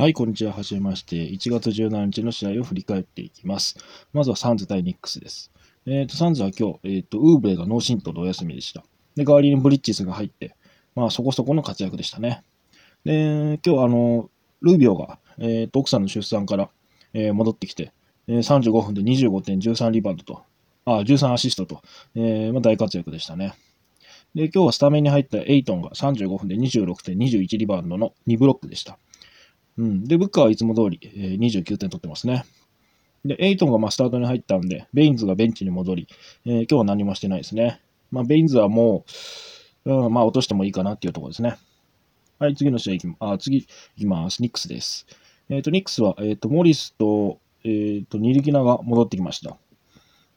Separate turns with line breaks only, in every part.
はい、こんにちは。はじめまして。1月17日の試合を振り返っていきます。まずはサンズ対ニックスです。えっ、ー、と、サンズは今日、えっ、ー、と、ウーブレが脳震盪でお休みでした。で、代わりにブリッジスが入って、まあ、そこそこの活躍でしたね。で、今日、あの、ルービオが、えっ、ー、と、奥さんの出産から、え戻ってきて、え35分で25点、13リバウンドと、あ、13アシストと、えまあ、大活躍でしたね。で、今日はスタメンに入ったエイトンが35分で26点、21リバウンドの2ブロックでした。うん。で、ブッカーはいつも通り、えー、29点取ってますね。で、エイトンがまスタートに入ったんで、ベインズがベンチに戻り、えー、今日は何もしてないですね。まあ、ベインズはもう、うん、まあ、落としてもいいかなっていうところですね。はい、次の試合いきま、あ、次いきます。ニックスです。えっ、ー、と、ニックスは、えっ、ー、と、モリスと、えっ、ー、と、ニリキナが戻ってきました。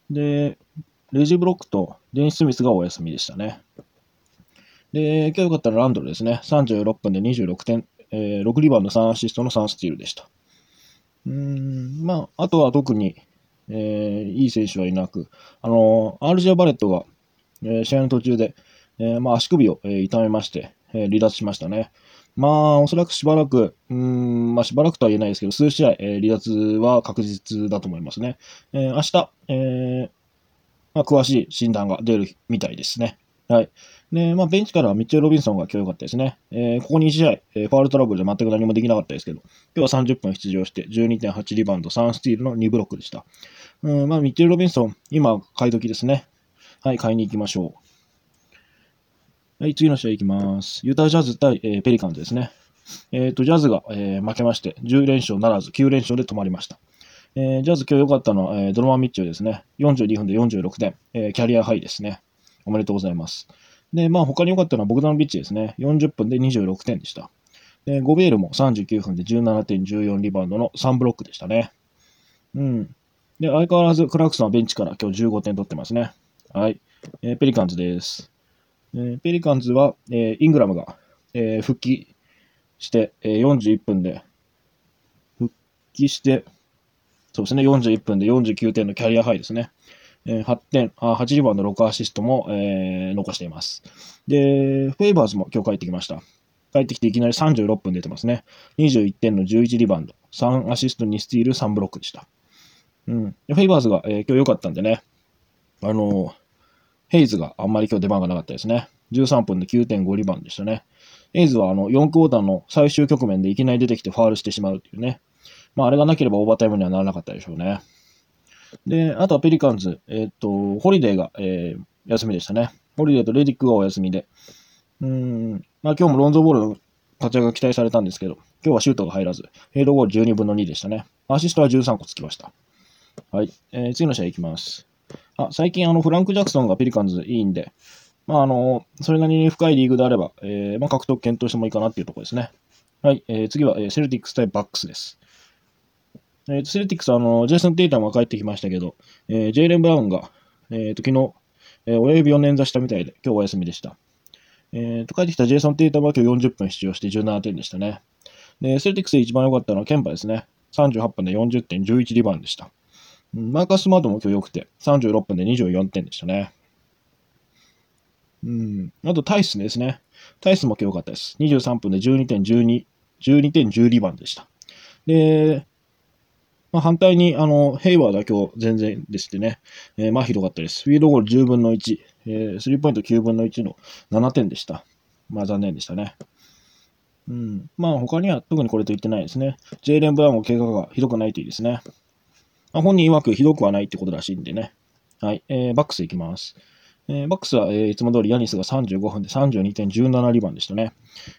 で、レジーブロックとデニス・スミスがお休みでしたね。で、今日よかったらランドルですね。36分で26点、えー、6リバウンド3アシストの3スティールでした。うん、まあ、あとは特に、えー、いい選手はいなく、あのー、アルジア・バレットが、えー、試合の途中で、えー、まあ、足首を、えー、痛めまして、えー、離脱しましたね。まあ、おそらくしばらく、うん、まあ、しばらくとは言えないですけど、数試合、えー、離脱は確実だと思いますね。えー、明日、えー、まあ、詳しい診断が出るみたいですね。はい。で、まあ、ベンチからはミッチェル・ロビンソンが今日良かったですね。えー、ここ2試合、えー、ファールトラブルで全く何もできなかったですけど、今日は30分出場して、12.8リバウンド、3スティールの2ブロックでした。うん、まあ、ミッチェル・ロビンソン、今、買い時ですね。はい、買いに行きましょう。はい、次の試合行きます。ユタジャズ対、えー、ペリカンズですね。えっ、ー、と、ジャズが、えー、負けまして、10連勝ならず、9連勝で止まりました。えー、ジャズ今日良かったのは、えー、ドロマン・ミッチェルですね。42分で46点、えー、キャリアハイですね。おめでとうございます。で、まあ他に良かったのはボグダノビッチですね。40分で26点でした。で、ゴベールも39分で17点、14リバウンドの3ブロックでしたね。うん。で、相変わらずクラークソンはベンチから今日15点取ってますね。はい。えー、ペリカンズです。えー、ペリカンズは、えー、イングラムが、え、復帰して、えー、41分で、復帰して、そうですね、41分で49点のキャリアハイですね。え8点、8リバウンド6アシストも、えー、残しています。で、フェイバーズも今日帰ってきました。帰ってきていきなり36分出てますね。21点の11リバウンド、3アシスト2スティール、3ブロックでした。うん。フェイバーズが、えー、今日良かったんでね、あのー、ヘイズがあんまり今日出番がなかったですね。13分で9点5リバウンドでしたね。ヘイズはあの4クォーターの最終局面でいきなり出てきてファールしてしまうっていうね。まあ、あれがなければオーバータイムにはならなかったでしょうね。で、あとはペリカンズ、えっ、と、ホリデーが、えー、休みでしたね。ホリデーとレディックがお休みで。うん、まあ今日もロンゾーボールの活躍が期待されたんですけど、今日はシュートが入らず、フィールドゴール12分の2でしたね。アシストは13個つきました。はい。えー、次の試合いきます。あ、最近あの、フランク・ジャクソンがペリカンズいいんで、まああの、それなりに深いリーグであれば、えー、まあ獲得検討してもいいかなっていうところですね。はい。えー、次は、えー、セルティックス対バックスです。えーと、セルティックスあのジェイソン・テイタムが帰ってきましたけど、えー、ジェイレン・ブラウンが、えーと、昨日、えー、親指を捻挫したみたいで、今日お休みでした。えーと、帰ってきたジェイソン・テイタムは今日40分出場して17点でしたね。でセルティックスで一番良かったのはケンパですね。38分で40点、11リバウンドでした。マーカス・マートも今日良くて、36分で24点でしたね。うん。あと、タイスですね。タイスも今日良かったです。23分で12点、12、12点、10リバウンでした。で、まあ、反対に、あの、ヘイワードは今日全然でしてね、えー、まあひどかったです。フィードゴール10分の1、えー、スリーポイント9分の1の7点でした。まあ残念でしたね。うん。まあ他には特にこれと言ってないですね。ジェイレン・ブラウンも怪我がひどくないといいですね。まあ、本人曰くひどくはないってことらしいんでね。はい。えー、バックスいきます。えー、バックスは、えー、いつも通りヤニスが35分で32点17リバンでしたね。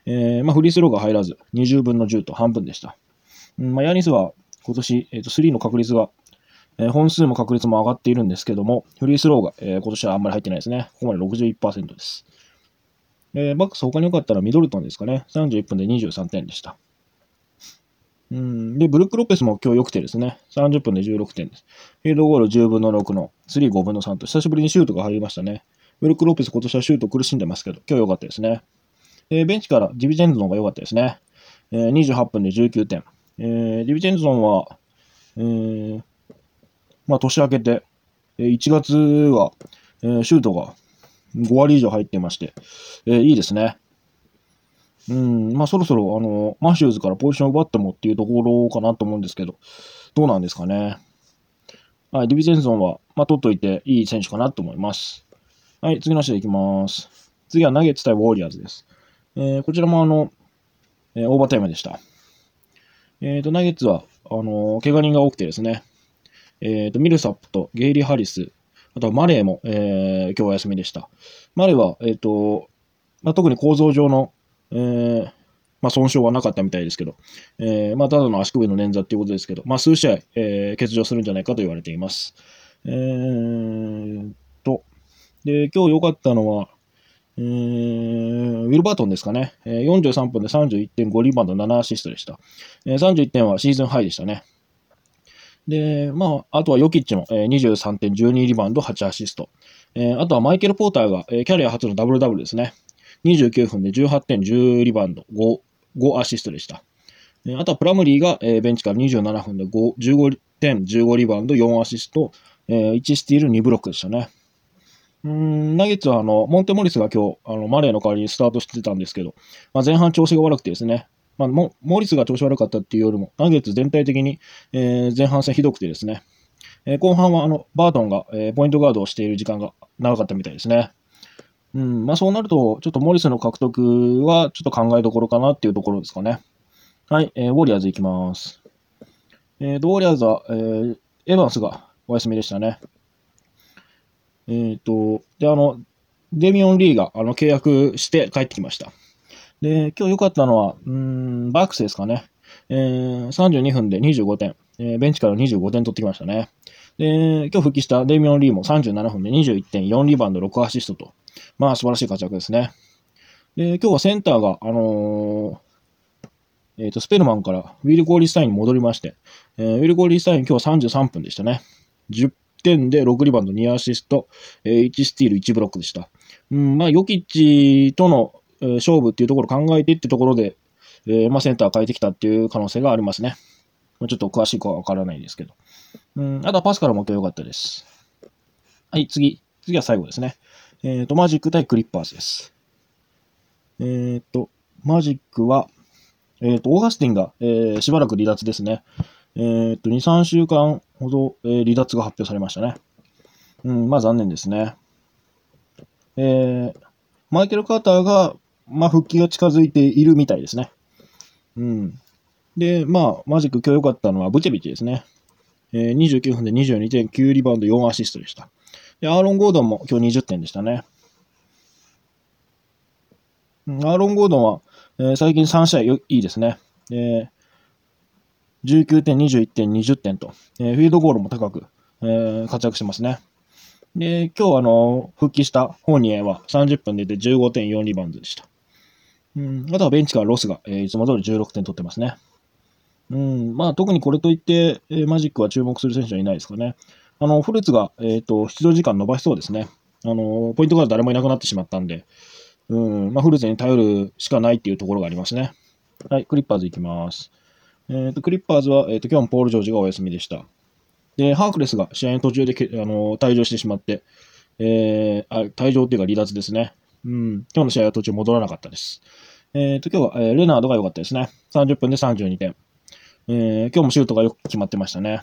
えー、まあフリースローが入らず20分の10と半分でした。うん、まあヤニスは今年、えっ、ー、と、3の確率が、えー、本数も確率も上がっているんですけども、フリースローが、えー、今年はあんまり入ってないですね。ここまで61%です。えー、バックス他に良かったらミドルトンですかね。31分で23点でした。うん。で、ブルック・ロペスも今日良くてですね。30分で16点です。フィールドゴール10分の6の3、5分の3と久しぶりにシュートが入りましたね。ブルック・ロペス今年はシュート苦しんでますけど、今日良かったですね。えー、ベンチからディビジェンズの方が良かったですね。えー、28分で19点。えー、ディビジェンソンは、えー、まあ、年明けて、1月は、えー、シュートが5割以上入ってまして、えー、いいですね。うん、まあそろそろ、あの、マシューズからポジションを奪ってもっていうところかなと思うんですけど、どうなんですかね。はい、ディビンチェンゾは、まあ取っといていい選手かなと思います。はい、次の試合いきます。次はナゲッツ対ウォーリアーズです。えー、こちらもあの、えー、オーバータイムでした。えっ、ー、と、ナゲッツは、あの怪我人が多くてですね、えっ、と、ミルサップとゲイリー・ハリス、あとはマレーも、え今日お休みでした。マレーは、えっ、と、まあ、特に構造上の、えー、まあ、損傷はなかったみたいですけど、えー、まあ、ただの足首の捻挫っていうことですけど、まあ、数試合、えー、欠場するんじゃないかと言われています。えー、と、で、今日良かったのは、えー、ウィルバートンですかね。えー、43分で31.5リバウンド7アシストでした。えー、31点はシーズンハイでしたね。で、まあ、あとはヨキッチも、えー、23点、12リバウンド、8アシスト。えー、あとはマイケル・ポーターが、えー、キャリア初のダブルダブルですね。29分で18点、10リバウンド、5、5アシストでした。あとはプラムリーがベンチから27分で15点、15リバウンド、4アシスト、1スティール、2ブロックでしたね。うん、ナゲッツはあのモンテモリスが今日あのマレーの代わりにスタートしてたんですけど、まあ、前半調子が悪くてですね、まあ、モリスが調子悪かったっていうよりも、ナゲッツ全体的に、えー、前半戦ひどくてですね、えー、後半はあのバートンが、えー、ポイントガードをしている時間が長かったみたいですね。うん、まあそうなると、ちょっとモリスの獲得はちょっと考えどころかなっていうところですかね。はい、えー、ウォリアーズいきます。えー、ウォリアーズは、えー、エヴァンスがお休みでしたね。えっ、ー、と、で、あの、デミオン・リーがあの契約して帰ってきました。で、今日良かったのは、うん、バックスですかね。えー、32分で25点、えー、ベンチから25点取ってきましたね。で、今日復帰したデイミオン・リーも37分で21点、4リバウンド、6アシストと、まあ素晴らしい活躍ですね。で、今日はセンターが、あのー、えっ、と、スペルマンからウィリー・コーリースタインに戻りまして、えー、ウィリー・コーリースタイン今日は33分でしたね。10点で6リバウンド、2アシスト、え、1スティール、1ブロックでした。うん、まあ、ヨキッチとの、勝負っていうところを考えてってところで、えー、まあ、センター変えてきたっていう可能性がありますね。ちょっと詳しいかはわからないですけど。うん、あとはパスからも今日良かったです。はい、次。次は最後ですね。えっ、ー、と、マジック対クリッパーズです。えっ、ー、と、マジックは、えっ、ー、と、オーガスティンが、えー、しばらく離脱ですね。えっと、2、3週間ほど、えー、離脱が発表されましたね。うん、まあ残念ですね。えー、マイケル・カーターが、まあ復帰が近づいているみたいですね。うん。で、まあ、マジック今日良かったのはブチェビチですね。えー、29分で22.9リバウンド4アシストでした。で、アーロン・ゴードンも今日20点でしたね。アーロン・ゴードンは、えー、最近3試合いいですね。えー、19点、21点、20点と、えー、フィードゴールも高く、えー、活躍してますね。で、今日あの、復帰したホーニエは30分出て15.4リバウンドでした。うん、あとはベンチからロスが、えー、いつも通り16点取ってますね。うん、まあ特にこれといって、えー、マジックは注目する選手はいないですかね。あの、フルーツが、えっ、ー、と、出場時間伸ばしそうですね。あの、ポイントガード誰もいなくなってしまったんで、うん、まあ、フルーツに頼るしかないっていうところがありますね。はい、クリッパーズいきます。えっ、と、クリッパーズは、えっ、と、今日もポール・ジョージがお休みでした。で、ハークレスが試合の途中であの退場してしまって、えー、あ、退場っていうか離脱ですね。うん、今日の試合は途中戻らなかったです。えっ、ー、と、今日は、えー、レナードが良かったですね。30分で32点。えー、今日もシュートがよく決まってましたね。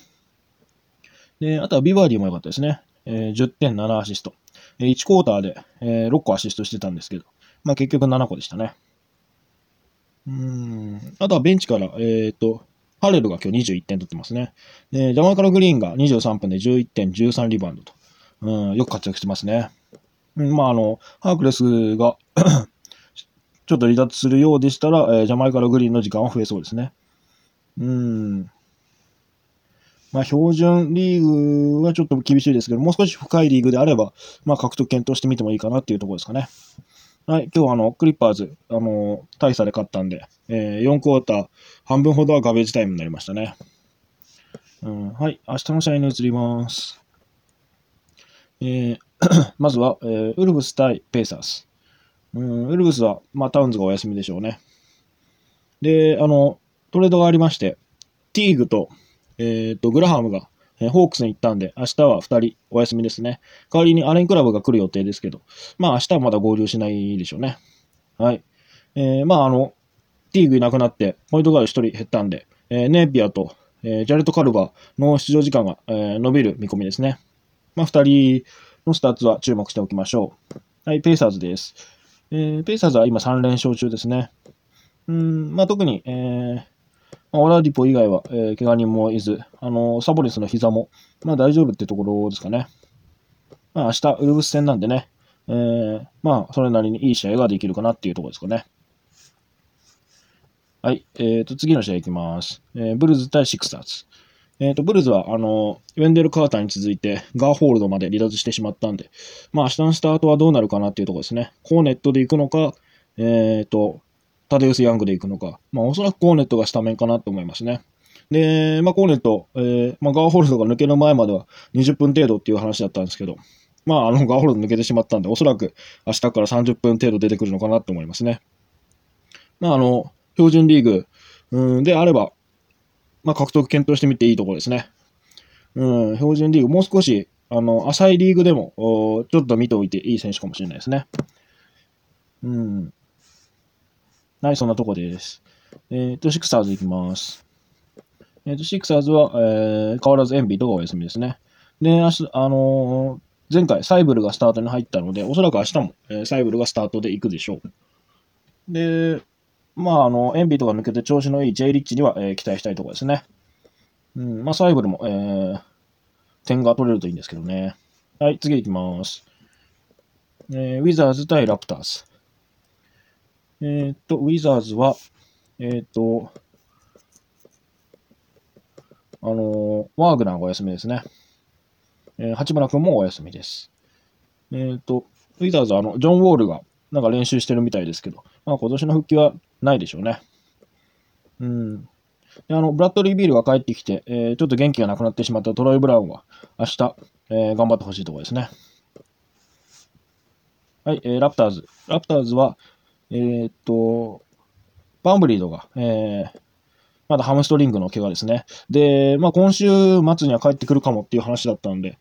で、あとはビバーディも良かったですね。えー、10.7アシスト。えー、1クォーターで、えー、6個アシストしてたんですけど、まあ結局7個でしたね。うん。あとはベンチから、えっ、ー、と、ハレルが今日21点取ってますね。で、ジャマイカル・グリーンが23分で11点、13リバウンドと。うん、よく活躍してますね。うん、まあ、あの、ハークレスが ちょっと離脱するようでしたら、えー、ジャマイカル・グリーンの時間は増えそうですね。うん。まあ、標準リーグはちょっと厳しいですけど、もう少し深いリーグであれば、まあ、獲得検討してみてもいいかなっていうところですかね。はい、今日はあの、クリッパーズ、あの、大差で勝ったんで、えー、4クォーター、半分ほどはガベージタイムになりましたね。うん、はい、明日の試合に移ります。えー、まずは、えー、ウルブス対ペーサーズ。うん、ウルブスは、まあ、タウンズがお休みでしょうね。で、あの、トレードがありまして、ティーグと、えっ、ー、と、グラハムが、えー、ホークスに行ったんで、明日は2人お休みですね。代わりにアレンクラブが来る予定ですけど、まあ明日はまだ合流しないでしょうね。はい。えー、まあ、あの、ティーグいなくなって、ポイントガード1人減ったんで、えー、ネイピアと、えー、ジャレット・カルバーの出場時間が、えー、伸びる見込みですね。まあ、2人のスタッツは注目しておきましょう。はい、ペイサーズです。えー、ペイサーズは今3連勝中ですね。うん、まあ、特に、えー、オラディポ以外は、えー、怪我人もいず、あの、サボリスの膝も、まあ大丈夫ってところですかね。まあ明日、ウルブス戦なんでね、えー、まあそれなりにいい試合ができるかなっていうところですかね。はい、えーと、次の試合いきます。えー、ブルズ対シクサーズ。えっ、ー、と、ブルズは、あの、ウェンデル・カーターに続いて、ガーホールドまで離脱してしまったんで、まあ、明日のスタートはどうなるかなっていうところですね。コーネットで行くのか、えっ、ー、と、タデウス・ヤングで行くのか、まあ、おそらくコーネットがスタメンかなと思いますね。で、まあ、コーネット、えー、まあ、ガーホールドが抜ける前までは20分程度っていう話だったんですけど、まあ、あの、ガーホールド抜けてしまったんで、おそらく明日から30分程度出てくるのかなと思いますね。まあ、あの、標準リーグ、うん、であれば、まあ、獲得検討してみていいところですね。うん、標準リーグ、もう少し、あの、浅いリーグでも、ちょっと見ておいていい選手かもしれないですね。うん。はい、そんなとこです。えっ、と、シクサーズいきます。えっ、と、シクサーズは、えー、変わらずエンビーとがお休みですね。で、明日、あのー、前回サイブルがスタートに入ったので、おそらく明日も、えー、サイブルがスタートで行くでしょう。で、まあ、あの、エンビーとか抜けて調子のいい J リッチには、えー、期待したいところですね。うん、まあ、サイブルも、えー、点が取れるといいんですけどね。はい、次いきます。えー、ウィザーズ対ラプターズ。えっ、と、ウィザーズは、えっ、と、あのワーグナーがお休みですね。えー、八村君もお休みです。えっ、と、ウィザーズはあの、ジョン・ウォールがなんか練習してるみたいですけど、まあ今年の復帰はないでしょうね。うん。であの、ブラッドリー・ビールが帰ってきて、えー、ちょっと元気がなくなってしまったトロイ・ブラウンは、明日、えー、頑張ってほしいところですね。はい、えー、ラプターズ。ラプターズは、えー、っと、バンブリードが、えー、まだハムストリングの怪我ですね。で、まあ今週末には帰ってくるかもっていう話だったんで、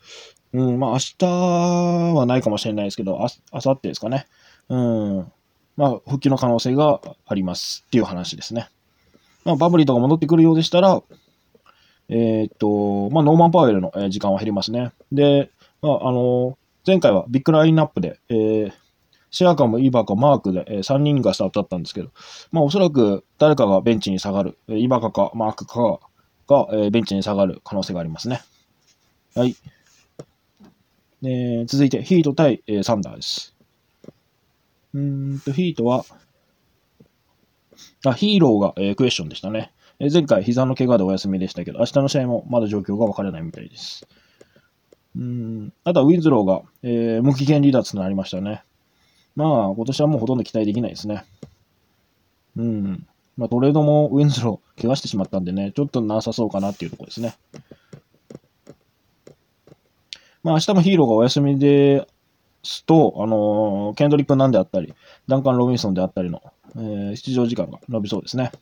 うん、まあ明日はないかもしれないですけど、ああさってですかね。うん、まあ復帰の可能性がありますっていう話ですね。まあバブリードが戻ってくるようでしたら、えー、っと、まあノーマン・パウエルの時間は減りますね。で、まああの、前回はビッグラインナップで、えー、シェアカム、イバカ、マークで、えー、3人がスタートだったんですけど、まあおそらく誰かがベンチに下がる、えー、イバカかマークかが、えー、ベンチに下がる可能性がありますね。はい。えー、続いて、ヒート対、えー、サンダーです。うんと、ヒートは、あ、ヒーローが、えー、クエスチョンでしたね。えー、前回膝の怪我でお休みでしたけど、明日の試合もまだ状況が分からないみたいです。うんあとはウィンズローが、えー、無期限離脱となりましたね。まあ、今年はもうほとんど期待できないですね。うん。まあ、トレードもウィンズロー怪我してしまったんでね、ちょっとなさそうかなっていうところですね。まあ、明日もヒーローがお休みですと、あのー、ケンドリック・ナンであったり、ダンカン・ロビンソンであったりの、えー、出場時間が伸びそうですね。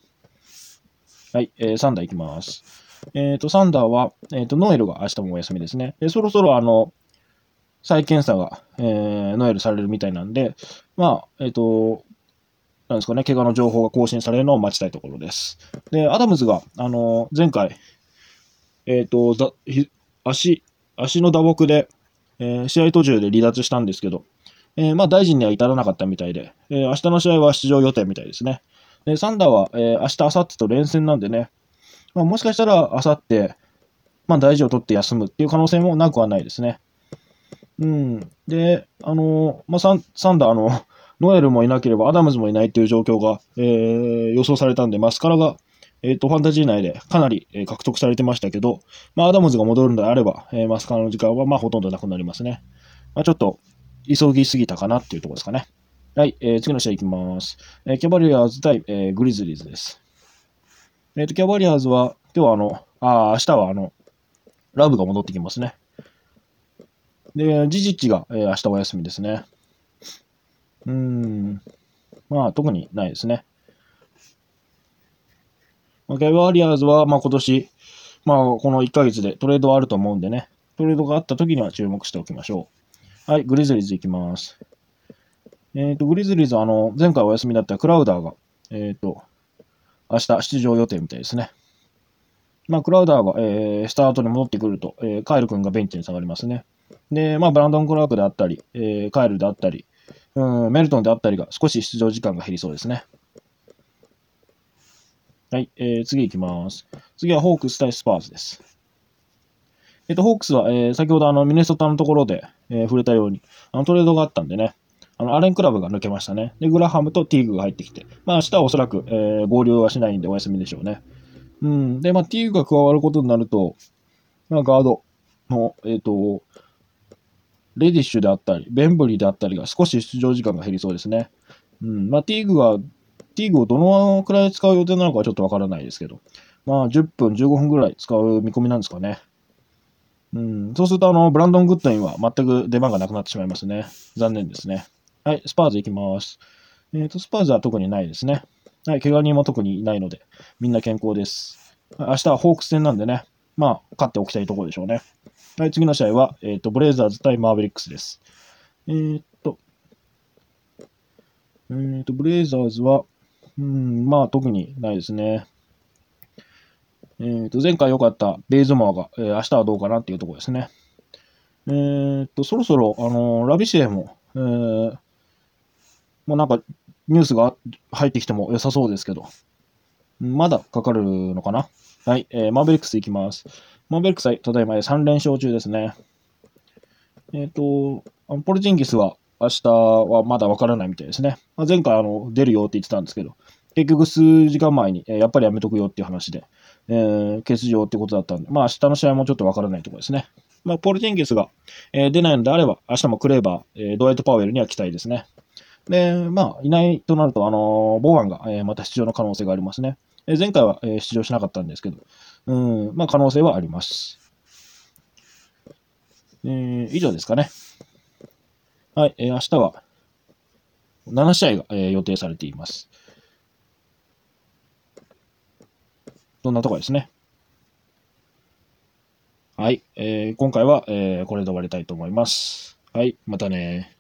はい、えー、サンダーいきます。えっ、ー、と、サンダーは、えっ、ー、と、ノエルが明日もお休みですね。でそろそろ、あの、再検査が、えー、ノエルされるみたいなんで、まあ、えっ、ー、と、なんですかね、怪我の情報が更新されるのを待ちたいところです。で、アダムズが、あの、前回、えっ、ー、と、足、足の打撲で、えー、試合途中で離脱したんですけど、えー、まあ、大臣には至らなかったみたいで、えー、明日の試合は出場予定みたいですね。で、サンダーは、えー、明日、明後日と連戦なんでね、まあ、もしかしたら明後日、まあ、大事を取って休むっていう可能性もなくはないですね。うん。で、あの、まあ、サンサンダー、あの、ノエルもいなければアダムズもいないっていう状況が、えー、予想されたんで、マスカラが、えっ、ー、と、ファンタジー内でかなり、えー、獲得されてましたけど、まあ、アダムズが戻るのであれば、えー、マスカラの時間は、まあ、ほとんどなくなりますね。まあ、ちょっと、急ぎすぎたかなっていうところですかね。はい、えー、次の試合いきます。えー、キャバリアーズ対、えー、グリズリーズです。えっ、ー、と、キャバリアーズは、今日はあの、あ明日はあの、ラブが戻ってきますね。で、ジジッチが、えー、明日お休みですね。うん。まあ、特にないですね。まあ、ギャバリアーズは、まあ今年、まあこの1ヶ月でトレードはあると思うんでね、トレードがあった時には注目しておきましょう。はい、グリズリーズいきます。えっ、と、グリズリーズはあの、前回お休みだったクラウダーが、えっ、と、明日出場予定みたいですね。まあ、クラウダーが、えー、スタートに戻ってくると、えー、カイル君がベンチに下がりますね。で、まあ、ブランドン・クラークであったり、えー、カイルであったり、うん、メルトンであったりが少し出場時間が減りそうですね。はい、えー、次行きます。次はホークス対スパーズです。えっ、と、ホークスは、えー、先ほどあの、ミネソタのところで、えー、触れたように、あの、トレードがあったんでね、あの、アレンクラブが抜けましたね。で、グラハムとティーグが入ってきて、まあ、明日はおそらく、えー、合流はしないんでお休みでしょうね。うん。で、まあ、ティーグが加わることになると、まあ、ガードの、えっ、ー、と、レディッシュであったり、ベンブリーであったりが少し出場時間が減りそうですね。うん。まあ、ティーグは、ティーグをどのくらい使う予定なのかはちょっとわからないですけど、まあ、10分、15分ぐらい使う見込みなんですかね。うん。そうすると、あの、ブランドン・グッドウィンは全く出番がなくなってしまいますね。残念ですね。はい、スパーズ行きます。えっ、ー、と、スパーズは特にないですね。はい、怪我人も特にいないので、みんな健康です。明日はホークス戦なんでね、まあ、勝っておきたいところでしょうね。はい、次の試合は、えっ、ー、と、ブレイザーズ対マーベリックスです。えっ、と、えっ、と、ブレイザーズは、うん、まあ、特にないですね。えっ、と、前回良かったベイズモアが、え、明日はどうかなっていうところですね。えっ、と、そろそろ、あのラビシエも、えー、もうなんか、ニュースが入ってきても良さそうですけど、まだかかるのかなはい、えー、マーベリックスいきます。マーベリックスはただいま3連勝中ですね。えっ、ー、と、ポルジンギスは明日はまだわからないみたいですね。まあ、前回あの出るよって言ってたんですけど、結局数時間前に、えー、やっぱりやめとくよっていう話で、えー、欠場ってことだったんで、まあ明日の試合もちょっとわからないところですね。まあ、ポルジンギスが、えー、出ないのであれば、明日もクレーバー、えー、ドワイト・パウエルには期待ですね。で、まあ、いないとなると、あのボーアンが、え、また出場の可能性がありますね。え、前回は、え、出場しなかったんですけど、うん、まあ、可能性はあります。えー、以上ですかね。はい、えー、明日は7試合が、えー、予定されています。そんなとこですね。はい、えー、今回は、えー、これで終わりたいと思います。はい、またね